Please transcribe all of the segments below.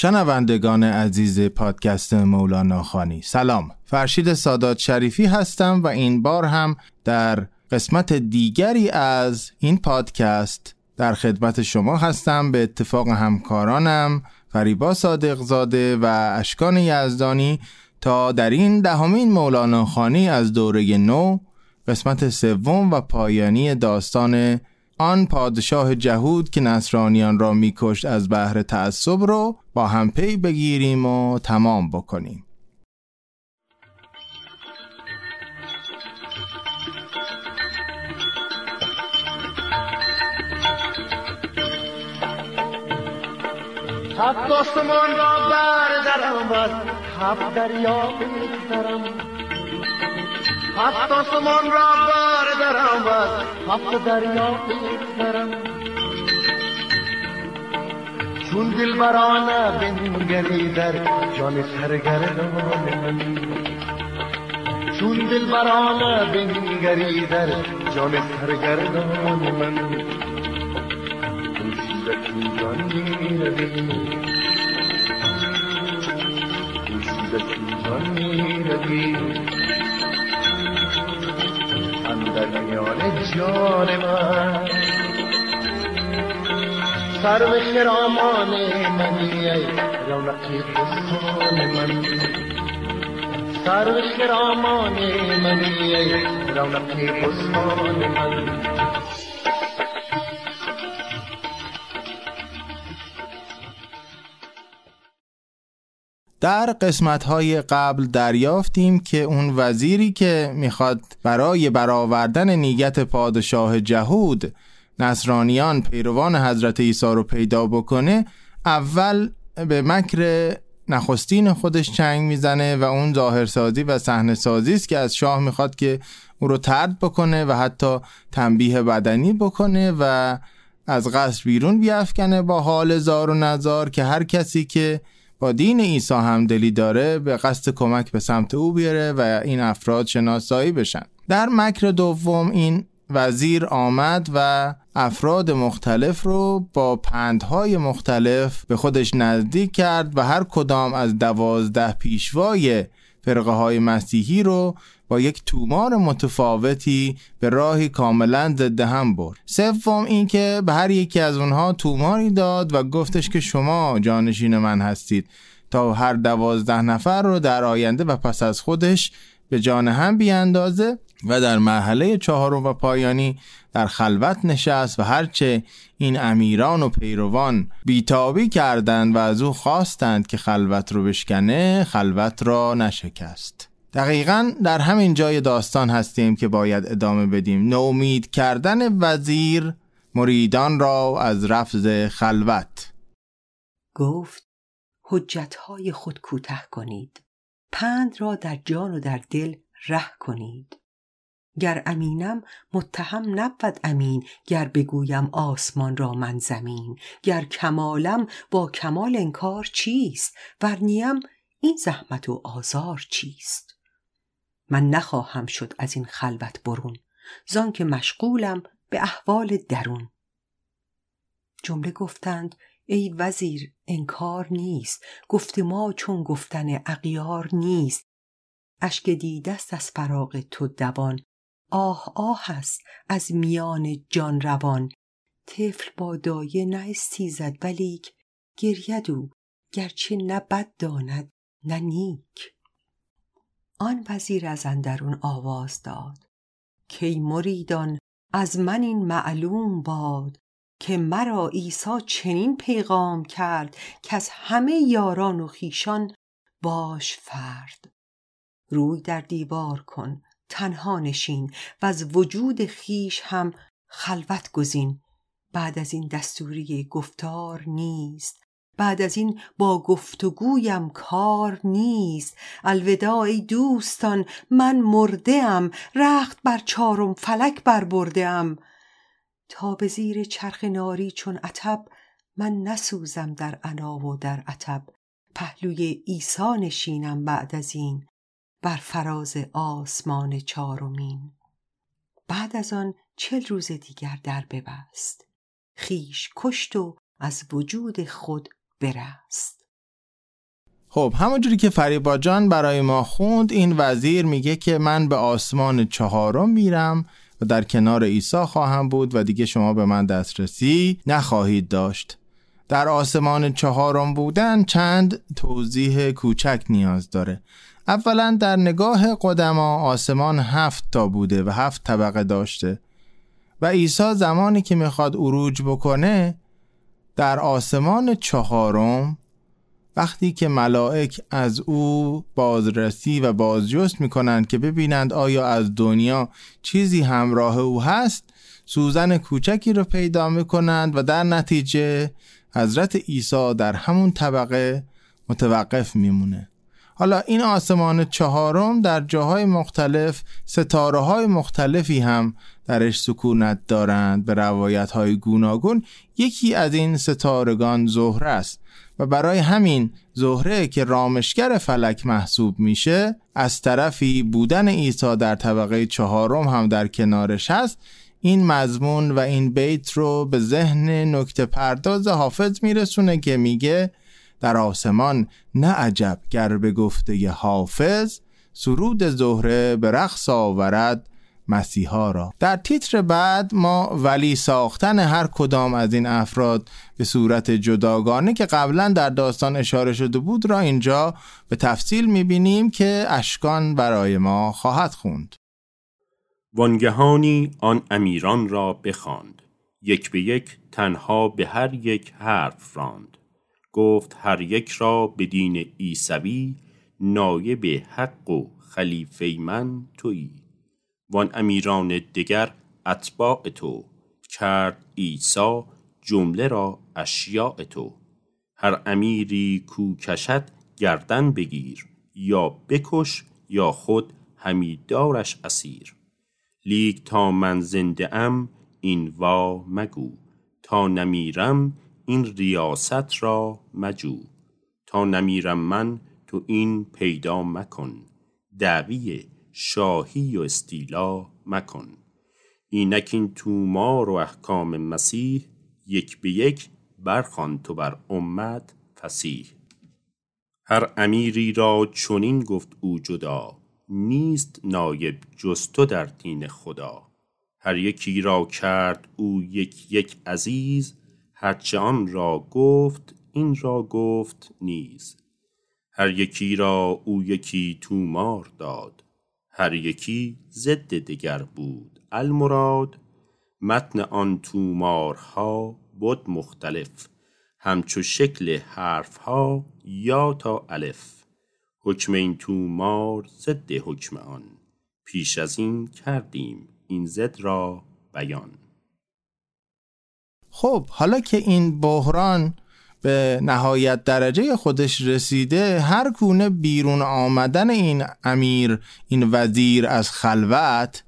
شنوندگان عزیز پادکست مولانا خانی سلام فرشید سادات شریفی هستم و این بار هم در قسمت دیگری از این پادکست در خدمت شما هستم به اتفاق همکارانم فریبا زاده و اشکان یزدانی تا در این دهمین مولانا خانی از دوره نو قسمت سوم و پایانی داستان آن پادشاه جهود که نصرانیان را میکشت از بحر تعصب رو با هم پی بگیریم و تمام بکنیم هفت دستمون را بردرم و هفت دریا بگذرم هفت دستمون را بردرم و هفت دریا بگذرم چون دل برانه بنگری در جان سرگردان من چون دل برانه بنگری در جان سرگردان من گوشی به سوزان میروی گوشی به سوزان میروی اندر میان جان من سرو خرامان منی ای رونقی دستان من سرو خرامان منی ای رونقی بستان من در قسمت های قبل دریافتیم که اون وزیری که میخواد برای برآوردن نیت پادشاه جهود نصرانیان پیروان حضرت عیسی رو پیدا بکنه اول به مکر نخستین خودش چنگ میزنه و اون ظاهرسازی و صحنه است که از شاه میخواد که او رو ترد بکنه و حتی تنبیه بدنی بکنه و از قصر بیرون بیافکنه با حال زار و نزار که هر کسی که با دین عیسی همدلی داره به قصد کمک به سمت او بیاره و این افراد شناسایی بشن در مکر دوم این وزیر آمد و افراد مختلف رو با پندهای مختلف به خودش نزدیک کرد و هر کدام از دوازده پیشوای فرقه های مسیحی رو با یک تومار متفاوتی به راهی کاملا ضد هم برد سوم اینکه به هر یکی از اونها توماری داد و گفتش که شما جانشین من هستید تا هر دوازده نفر رو در آینده و پس از خودش به جان هم بیاندازه و در مرحله چهارم و پایانی در خلوت نشست و هرچه این امیران و پیروان بیتابی کردند و از او خواستند که خلوت رو بشکنه خلوت را نشکست دقیقا در همین جای داستان هستیم که باید ادامه بدیم نومید کردن وزیر مریدان را از رفض خلوت گفت حجتهای خود کوتاه کنید پند را در جان و در دل ره کنید گر امینم متهم نبود امین گر بگویم آسمان را من زمین گر کمالم با کمال انکار چیست ورنیم این زحمت و آزار چیست من نخواهم شد از این خلوت برون که مشغولم به احوال درون جمله گفتند ای وزیر انکار نیست گفت ما چون گفتن اغیار نیست اشک دیدست از فراغ تو دوان آه آه است از میان جان روان طفل با دایه نه استیزد ولیک گرید گرچه نه بد داند نه نیک آن وزیر از اندرون آواز داد کی مریدان از من این معلوم باد که مرا عیسی چنین پیغام کرد که از همه یاران و خیشان باش فرد روی در دیوار کن تنها نشین و از وجود خیش هم خلوت گزین بعد از این دستوری گفتار نیست بعد از این با گفتگویم کار نیست الودا ای دوستان من مرده رخت بر چارم فلک بر تا به زیر چرخ ناری چون عتب من نسوزم در انا و در عتب پهلوی ایسا نشینم بعد از این بر فراز آسمان چارمین بعد از آن چل روز دیگر در ببست خیش کشت و از وجود خود برست خب همونجوری که فریبا جان برای ما خوند این وزیر میگه که من به آسمان چهارم میرم و در کنار عیسی خواهم بود و دیگه شما به من دسترسی نخواهید داشت در آسمان چهارم بودن چند توضیح کوچک نیاز داره اولا در نگاه قدما آسمان هفت تا بوده و هفت طبقه داشته و عیسی زمانی که میخواد اروج بکنه در آسمان چهارم وقتی که ملائک از او بازرسی و بازجست کنند که ببینند آیا از دنیا چیزی همراه او هست سوزن کوچکی را پیدا کنند و در نتیجه حضرت عیسی در همون طبقه متوقف مونه حالا این آسمان چهارم در جاهای مختلف ستاره های مختلفی هم درش سکونت دارند به روایت های گوناگون یکی از این ستارگان زهره است و برای همین زهره که رامشگر فلک محسوب میشه از طرفی بودن عیسی در طبقه چهارم هم در کنارش هست این مضمون و این بیت رو به ذهن نکته پرداز حافظ میرسونه که میگه در آسمان نه عجب گر به گفته حافظ سرود زهره به رقص آورد را در تیتر بعد ما ولی ساختن هر کدام از این افراد به صورت جداگانه که قبلا در داستان اشاره شده بود را اینجا به تفصیل میبینیم که اشکان برای ما خواهد خوند وانگهانی آن امیران را بخواند یک به یک تنها به هر یک حرف راند گفت هر یک را به دین ایسوی نایب حق و خلیفه من تویی وان امیران دیگر اتباع تو کرد ایسا جمله را اشیاء تو هر امیری کو کشد گردن بگیر یا بکش یا خود همیدارش اسیر لیک تا من زنده ام این وا مگو تا نمیرم این ریاست را مجو تا نمیرم من تو این پیدا مکن دعویه شاهی و استیلا مکن اینک این تومار و احکام مسیح یک به یک برخان تو بر امت فسیح هر امیری را چنین گفت او جدا نیست نایب جستو در دین خدا هر یکی را کرد او یک یک عزیز هرچه آن را گفت این را گفت نیز هر یکی را او یکی تومار داد هر یکی ضد دیگر بود المراد متن آن تومارها بود مختلف همچو شکل حرفها یا تا الف حکم این تومار ضد حکم آن پیش از این کردیم این ضد را بیان خب حالا که این بحران به نهایت درجه خودش رسیده هر گونه بیرون آمدن این امیر این وزیر از خلوت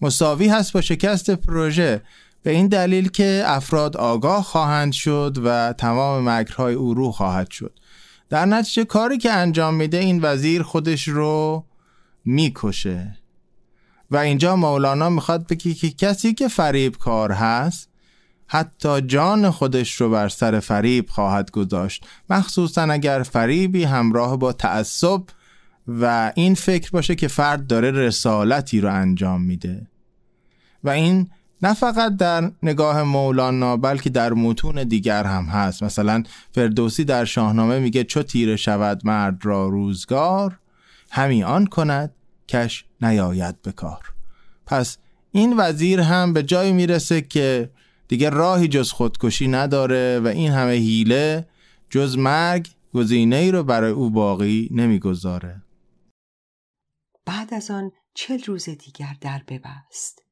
مساوی هست با شکست پروژه به این دلیل که افراد آگاه خواهند شد و تمام مکرهای او رو خواهد شد در نتیجه کاری که انجام میده این وزیر خودش رو میکشه و اینجا مولانا میخواد بگه که کسی که فریب کار هست حتی جان خودش رو بر سر فریب خواهد گذاشت مخصوصا اگر فریبی همراه با تعصب و این فکر باشه که فرد داره رسالتی رو انجام میده و این نه فقط در نگاه مولانا بلکه در متون دیگر هم هست مثلا فردوسی در شاهنامه میگه چو تیره شود مرد را روزگار همی آن کند کش نیاید به کار پس این وزیر هم به جایی میرسه که دیگه راهی جز خودکشی نداره و این همه هیله جز مرگ گزینه ای رو برای او باقی نمیگذاره. بعد از آن چل روز دیگر در ببست.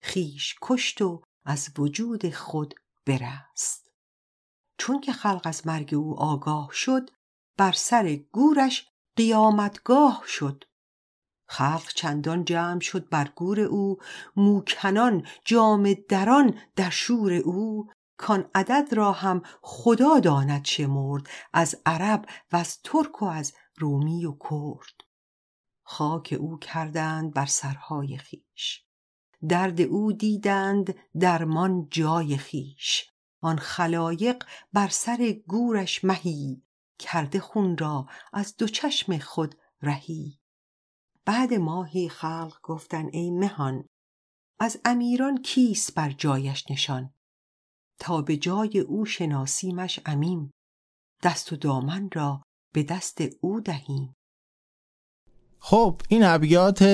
خیش کشت و از وجود خود برست. چون که خلق از مرگ او آگاه شد بر سر گورش قیامتگاه شد خلق چندان جمع شد بر گور او موکنان جام دران در شور او کان عدد را هم خدا داند مرد از عرب و از ترک و از رومی و کرد خاک او کردند بر سرهای خیش درد او دیدند درمان جای خیش آن خلایق بر سر گورش مهی کرده خون را از دو چشم خود رهی بعد ماهی خلق گفتن ای مهان از امیران کیست بر جایش نشان تا به جای او شناسیمش امیم دست و دامن را به دست او دهیم خب این ابیات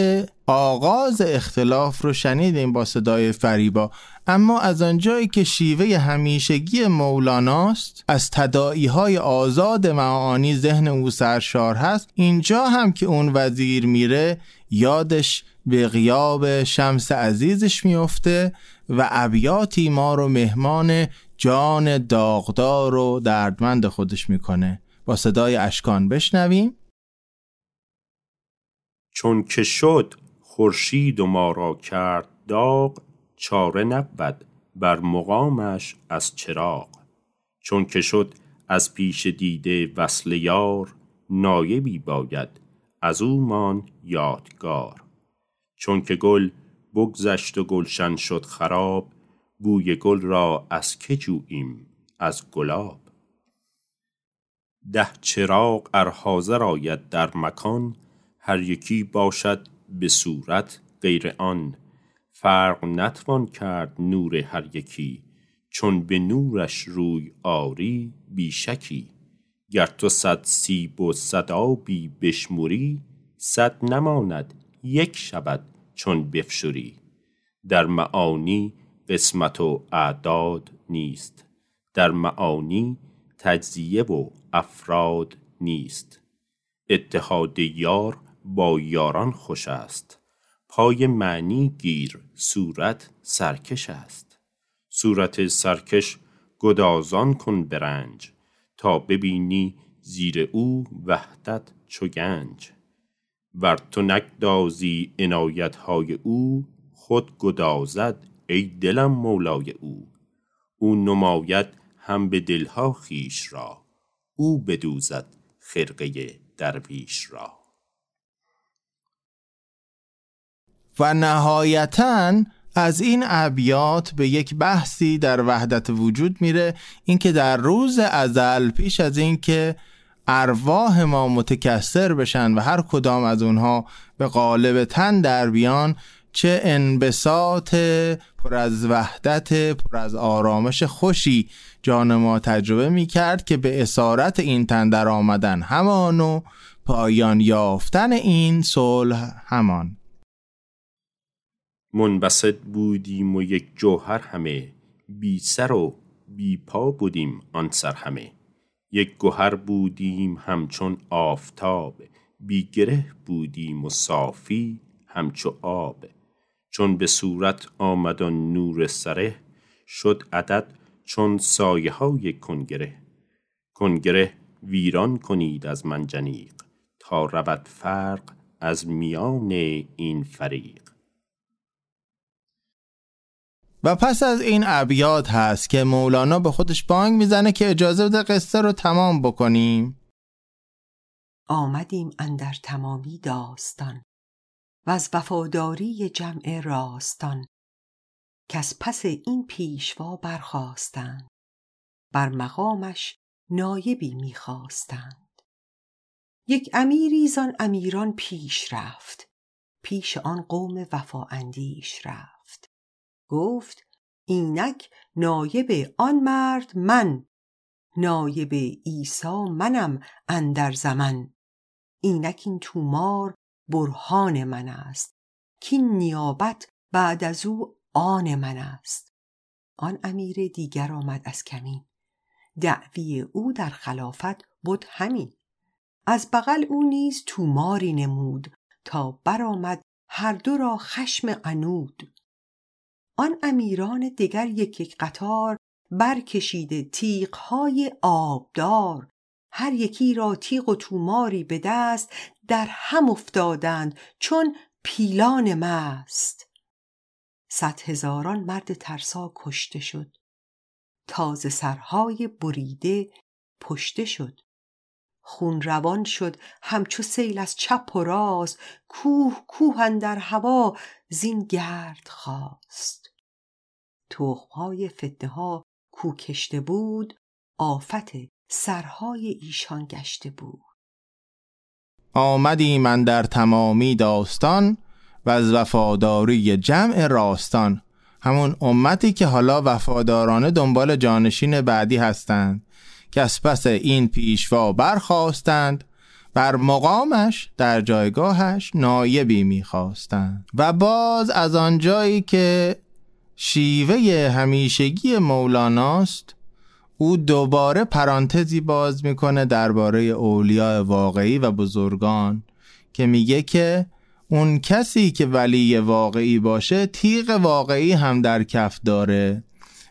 آغاز اختلاف رو شنیدیم با صدای فریبا اما از آنجایی که شیوه همیشگی مولاناست از تدائی های آزاد معانی ذهن او سرشار هست اینجا هم که اون وزیر میره یادش به غیاب شمس عزیزش میفته و ابیاتی ما رو مهمان جان داغدار و دردمند خودش میکنه با صدای اشکان بشنویم چون که شد خورشید و ما را کرد داغ چاره نبود بر مقامش از چراغ چون که شد از پیش دیده وصل یار نایبی باید از او مان یادگار چون که گل بگذشت و گلشن شد خراب بوی گل را از که جوییم از گلاب ده چراغ ار حاضر آید در مکان هر یکی باشد به صورت غیر آن فرق نتوان کرد نور هر یکی چون به نورش روی آری بیشکی گر تو صد سیب و صد آبی بشموری صد نماند یک شود چون بفشوری در معانی قسمت و اعداد نیست در معانی تجزیه و افراد نیست اتحاد یار با یاران خوش است پای معنی گیر صورت سرکش است صورت سرکش گدازان کن برنج تا ببینی زیر او وحدت چو گنج ور تو نگدازی عنایت های او خود گدازد ای دلم مولای او او نماید هم به دلها خیش را او بدوزد خرقه درویش را و نهایتا از این ابیات به یک بحثی در وحدت وجود میره اینکه در روز ازل پیش از اینکه ارواح ما متکثر بشن و هر کدام از اونها به قالب تن در بیان چه انبساط پر از وحدت پر از آرامش خوشی جان ما تجربه می کرد که به اسارت این تن در آمدن همان و پایان یافتن این صلح همان منبسط بودیم و یک جوهر همه بی سر و بی پا بودیم آن سر همه یک گوهر بودیم همچون آفتاب بی گره بودیم و صافی همچو آب چون به صورت آمدن نور سره شد عدد چون سایه های کنگره کنگره ویران کنید از منجنیق تا رود فرق از میان این فریق و پس از این ابیات هست که مولانا به خودش بانگ میزنه که اجازه بده قصه رو تمام بکنیم آمدیم اندر تمامی داستان و از وفاداری جمع راستان که از پس این پیشوا برخواستند بر مقامش نایبی میخواستند یک امیری زان امیران پیش رفت پیش آن قوم وفا اندیش رفت گفت اینک نایب آن مرد من نایب عیسی منم اندر زمن اینک این تومار برهان من است که نیابت بعد از او آن من است آن امیر دیگر آمد از کمی، دعوی او در خلافت بود همین از بغل او نیز توماری نمود تا برآمد هر دو را خشم انود آن امیران دیگر یک یک قطار برکشیده تیغهای آبدار هر یکی را تیغ و توماری به دست در هم افتادند چون پیلان مست صد هزاران مرد ترسا کشته شد تازه سرهای بریده پشته شد خون روان شد همچو سیل از چپ و راست کوه کوه در هوا زین گرد تخمهای فده ها کوکشته بود آفت سرهای ایشان گشته بود آمدی من در تمامی داستان و از وفاداری جمع راستان همون امتی که حالا وفادارانه دنبال جانشین بعدی هستند که از پس این پیشوا برخواستند بر مقامش در جایگاهش نایبی میخواستند و باز از آنجایی که شیوه همیشگی مولاناست او دوباره پرانتزی باز میکنه درباره اولیاء واقعی و بزرگان که میگه که اون کسی که ولی واقعی باشه تیغ واقعی هم در کف داره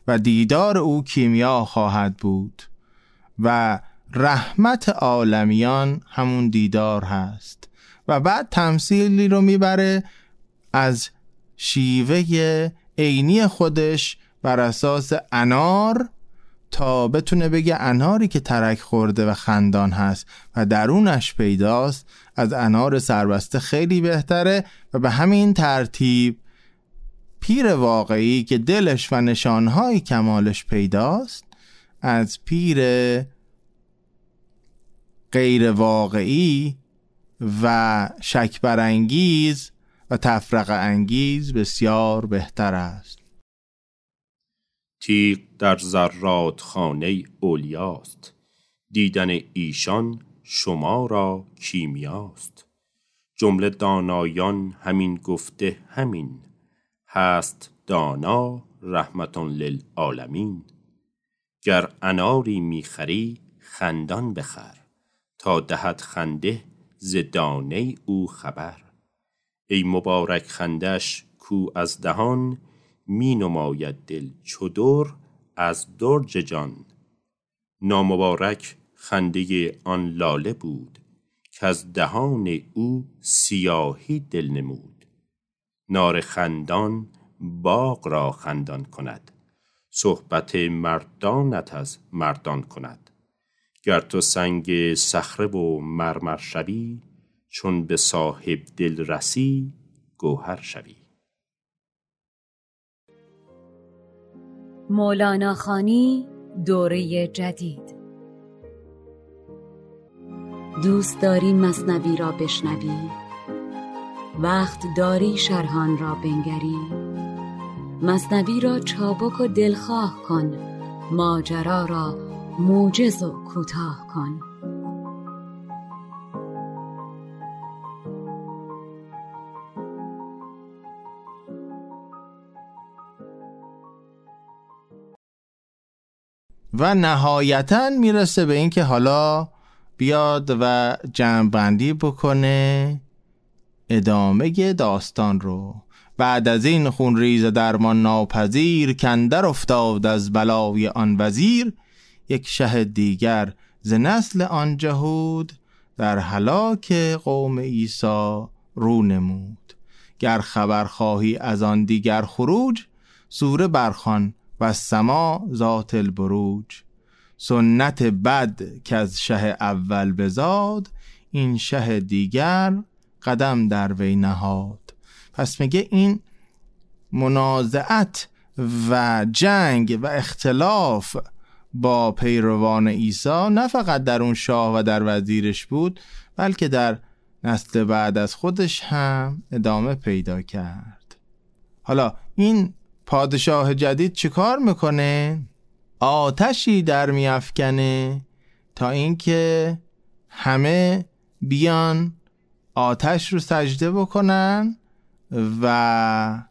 و دیدار او کیمیا خواهد بود و رحمت عالمیان همون دیدار هست و بعد تمثیلی رو میبره از شیوه عینی خودش بر اساس انار تا بتونه بگه اناری که ترک خورده و خندان هست و درونش پیداست از انار سربسته خیلی بهتره و به همین ترتیب پیر واقعی که دلش و نشانهای کمالش پیداست از پیر غیر واقعی و شک برانگیز و تفرق انگیز بسیار بهتر است تیغ در زرات خانه اولیاست دیدن ایشان شما را کیمیاست جمله دانایان همین گفته همین هست دانا رحمت للعالمین گر اناری میخری خندان بخر تا دهد خنده ز دانه او خبر ای مبارک خندش کو از دهان می نماید دل چدر از درج جان نامبارک خنده آن لاله بود که از دهان او سیاهی دل نمود نار خندان باغ را خندان کند صحبت مردانت از مردان کند گر تو سنگ صخره و مرمر شوی چون به صاحب دل رسی گوهر شوی مولانا خانی دوره جدید دوست داری مصنوی را بشنوی وقت داری شرحان را بنگری مصنوی را چابک و دلخواه کن ماجرا را موجز و کوتاه کن و نهایتا میرسه به اینکه حالا بیاد و جمعبندی بکنه ادامه داستان رو بعد از این خون ریز درمان ناپذیر کندر افتاد از بلای آن وزیر یک شه دیگر ز نسل آن جهود در حلاک قوم عیسی رو نمود گر خبر خواهی از آن دیگر خروج سوره برخان و سما ذات البروج سنت بد که از شه اول بزاد این شه دیگر قدم در وی نهاد پس میگه این منازعت و جنگ و اختلاف با پیروان عیسی نه فقط در اون شاه و در وزیرش بود بلکه در نسل بعد از خودش هم ادامه پیدا کرد حالا این پادشاه جدید چیکار میکنه؟ آتشی در میافکنه تا اینکه همه بیان آتش رو سجده بکنن و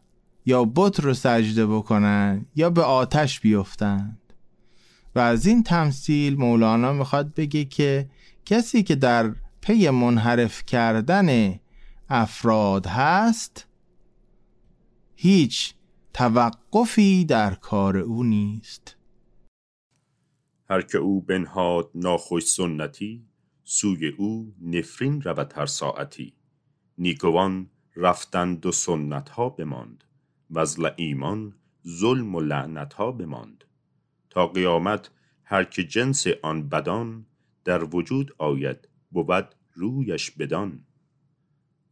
یا بت رو سجده بکنن یا به آتش بیفتند و از این تمثیل مولانا میخواد بگه که کسی که در پی منحرف کردن افراد هست هیچ توقفی در کار او نیست هر که او بنهاد ناخوش سنتی سوی او نفرین رود هر ساعتی نیکوان رفتند و سنت ها بماند و از ایمان ظلم و لعنت ها بماند تا قیامت هر که جنس آن بدان در وجود آید بود رویش بدان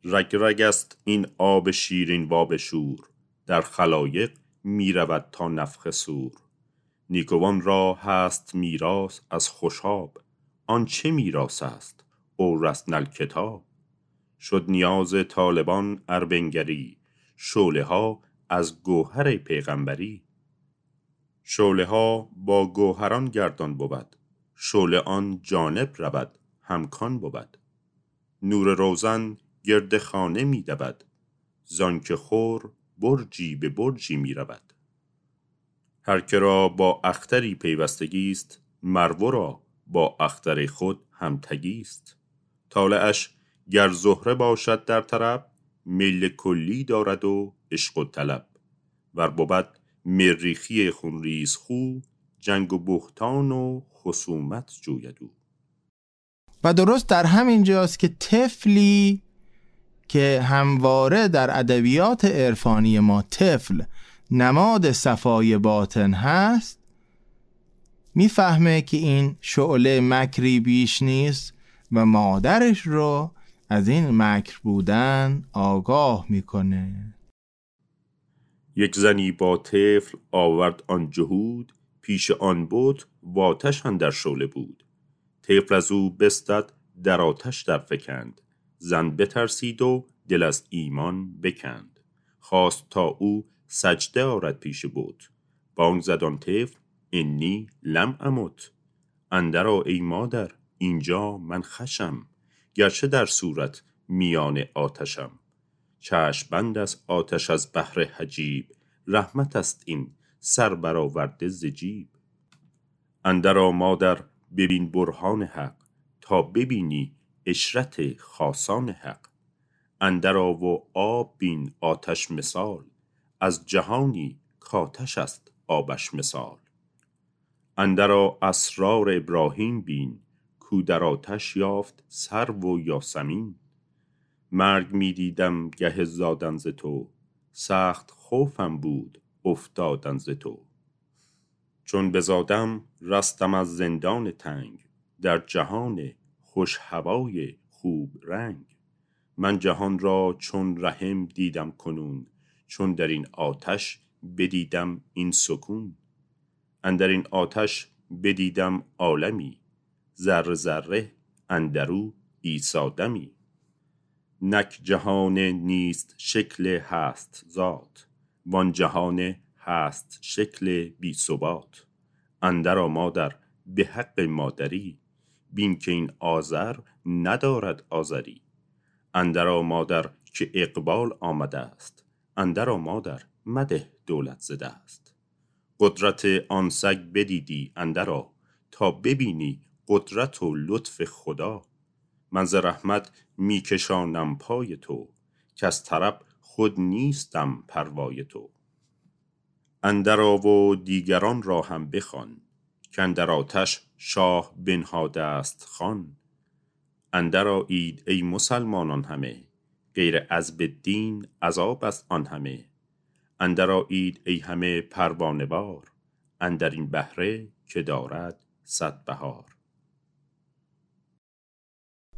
رگ رگ است این آب شیرین واب شور در خلایق می رود تا نفخ سور نیکوان را هست میراس از خوشاب آن چه میراس است رسنل کتاب شد نیاز طالبان اربنگری شوله ها از گوهر پیغمبری شوله ها با گوهران گردان بود شوله آن جانب رود همکان بود نور روزن گرد خانه می دود زانک خور برجی به برجی می رود. هر که را با اختری پیوستگی است مرو را با اختر خود همتگی است طالعش گر زهره باشد در طرف میل کلی دارد و عشق و طلب ور بود مریخی خونریز خو جنگ و بختان و خصومت جوید و درست در همین جاست که تفلی که همواره در ادبیات عرفانی ما طفل نماد صفای باطن هست میفهمه که این شعله مکری بیش نیست و مادرش رو از این مکر بودن آگاه میکنه یک زنی با طفل آورد آن جهود پیش آن بود واتش در شعله بود طفل از او بستد در آتش در فکند زن بترسید و دل از ایمان بکند خواست تا او سجده آرد پیش بود بانگ زد آن طفل انی لم امت اندرا ای مادر اینجا من خشم گرچه در صورت میان آتشم چشم بند از آتش از بحر حجیب رحمت است این سر برآورده زجیب اندرا مادر ببین برهان حق تا ببینی اشرت خاصان حق اندر و آب بین آتش مثال از جهانی کاتش است آبش مثال اندرا اسرار ابراهیم بین کو در آتش یافت سر و یاسمین مرگ می دیدم گه زادن ز تو سخت خوفم بود افتادن ز تو چون بزادم رستم از زندان تنگ در جهان خوش هوای خوب رنگ من جهان را چون رحم دیدم کنون چون در این آتش بدیدم این سکون اندر این آتش بدیدم عالمی ذره ذره اندرو ایسادمی نک جهان نیست شکل هست ذات وان جهان هست شکل بی ثبات اندر مادر به حق مادری بین که این آذر ندارد آذری اندرا مادر که اقبال آمده است اندرا مادر مده دولت زده است قدرت آن سگ بدیدی اندرا تا ببینی قدرت و لطف خدا من ز رحمت میکشانم پای تو که از طرب خود نیستم پروای تو اندرا و دیگران را هم بخوان که اندر آتش شاه بنها دست خان اندر آیید ای مسلمانان همه غیر از دین عذاب است آن همه اندر آیید ای همه پروانه بار اندر این بهره که دارد صد بهار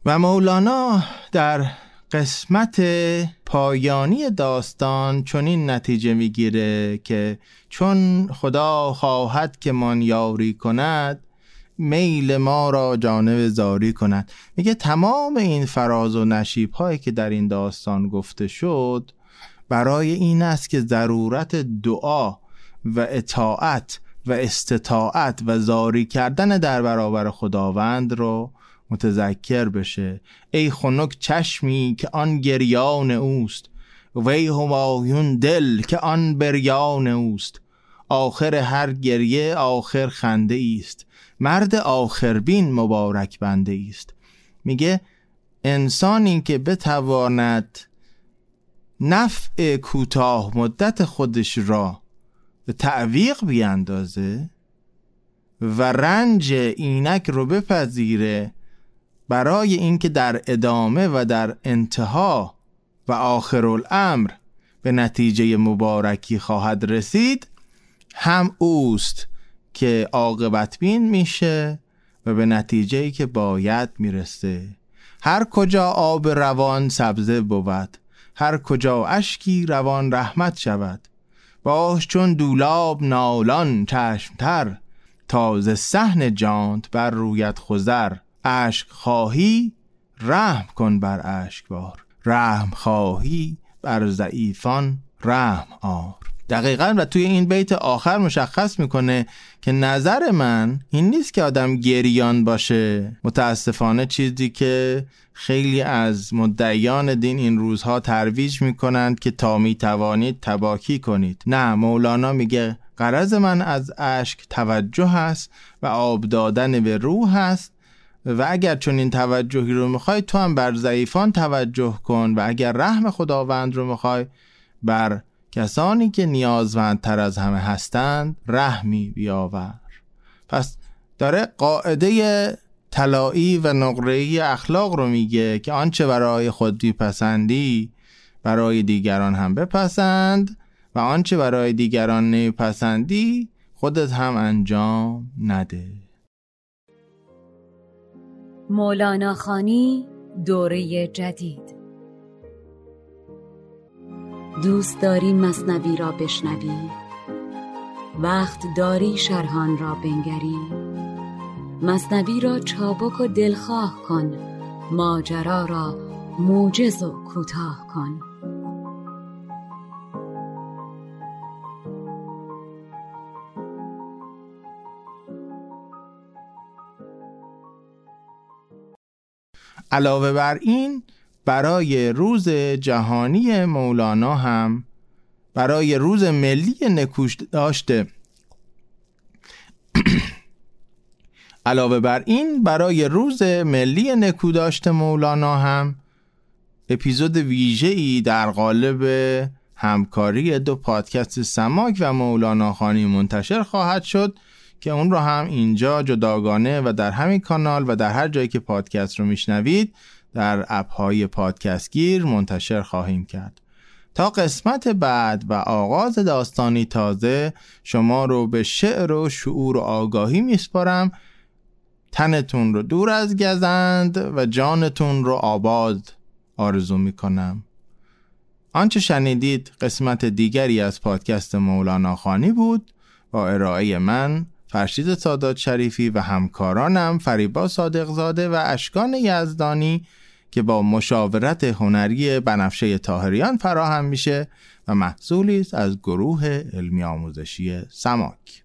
و مولانا در قسمت پایانی داستان چنین نتیجه میگیره که چون خدا خواهد که من یاری کند میل ما را جانب زاری کند میگه تمام این فراز و نشیب هایی که در این داستان گفته شد برای این است که ضرورت دعا و اطاعت و استطاعت و زاری کردن در برابر خداوند را متذکر بشه ای خنک چشمی که آن گریان اوست وی همایون دل که آن بریان اوست آخر هر گریه آخر خنده است مرد آخربین مبارک بنده است میگه انسانی که بتواند نفع کوتاه مدت خودش را به تعویق بیاندازه و رنج اینک رو بپذیره برای اینکه در ادامه و در انتها و آخر الامر به نتیجه مبارکی خواهد رسید هم اوست که عاقبت بین میشه و به نتیجه که باید میرسه هر کجا آب روان سبزه بود هر کجا اشکی روان رحمت شود باش چون دولاب نالان چشمتر تازه صحن جانت بر رویت خزر اشک خواهی رحم کن بر اشکبار رحم خواهی بر ضعیفان رحم آر دقیقا و توی این بیت آخر مشخص میکنه که نظر من این نیست که آدم گریان باشه متاسفانه چیزی که خیلی از مدعیان دین این روزها ترویج میکنند که تا میتوانید تباکی کنید نه مولانا میگه قرض من از عشق توجه است و آب دادن به روح هست و اگر چون این توجهی رو میخوای تو هم بر ضعیفان توجه کن و اگر رحم خداوند رو میخوای بر کسانی که نیازمندتر از همه هستند رحمی بیاور پس داره قاعده طلایی و نقرهی اخلاق رو میگه که آنچه برای خود پسندی، برای دیگران هم بپسند و آنچه برای دیگران نمیپسندی خودت هم انجام نده مولانا خانی دوره جدید دوست داری مصنوی را بشنوی وقت داری شرحان را بنگری مصنبی را چابک و دلخواه کن ماجرا را موجز و کوتاه کن علاوه بر این برای روز جهانی مولانا هم برای روز ملی نکوش داشته علاوه بر این برای روز ملی نکوداشت مولانا هم اپیزود ویژه ای در قالب همکاری دو پادکست سماک و مولانا خانی منتشر خواهد شد که اون رو هم اینجا جداگانه و در همین کانال و در هر جایی که پادکست رو میشنوید در اپهای پادکست گیر منتشر خواهیم کرد تا قسمت بعد و آغاز داستانی تازه شما رو به شعر و شعور و آگاهی میسپارم تنتون رو دور از گزند و جانتون رو آباد آرزو میکنم آنچه شنیدید قسمت دیگری از پادکست مولانا خانی بود با ارائه من فرشید سادات شریفی و همکارانم فریبا صادقزاده و اشکان یزدانی که با مشاورت هنری بنفشه تاهریان فراهم میشه و محصولی است از گروه علمی آموزشی سماک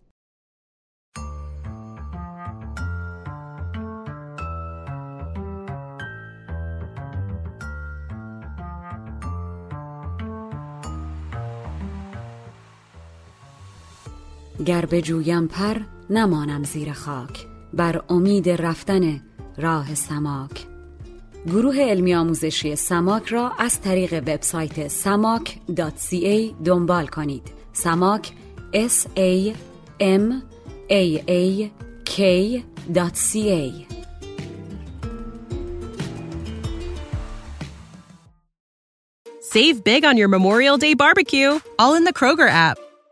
گر جویم پر نمانم زیر خاک بر امید رفتن راه سماک گروه علمی آموزشی سماک را از طریق وبسایت samak.ca دنبال کنید. سماک S A M A A K .ca Save big on your Memorial Day barbecue, all in the Kroger app.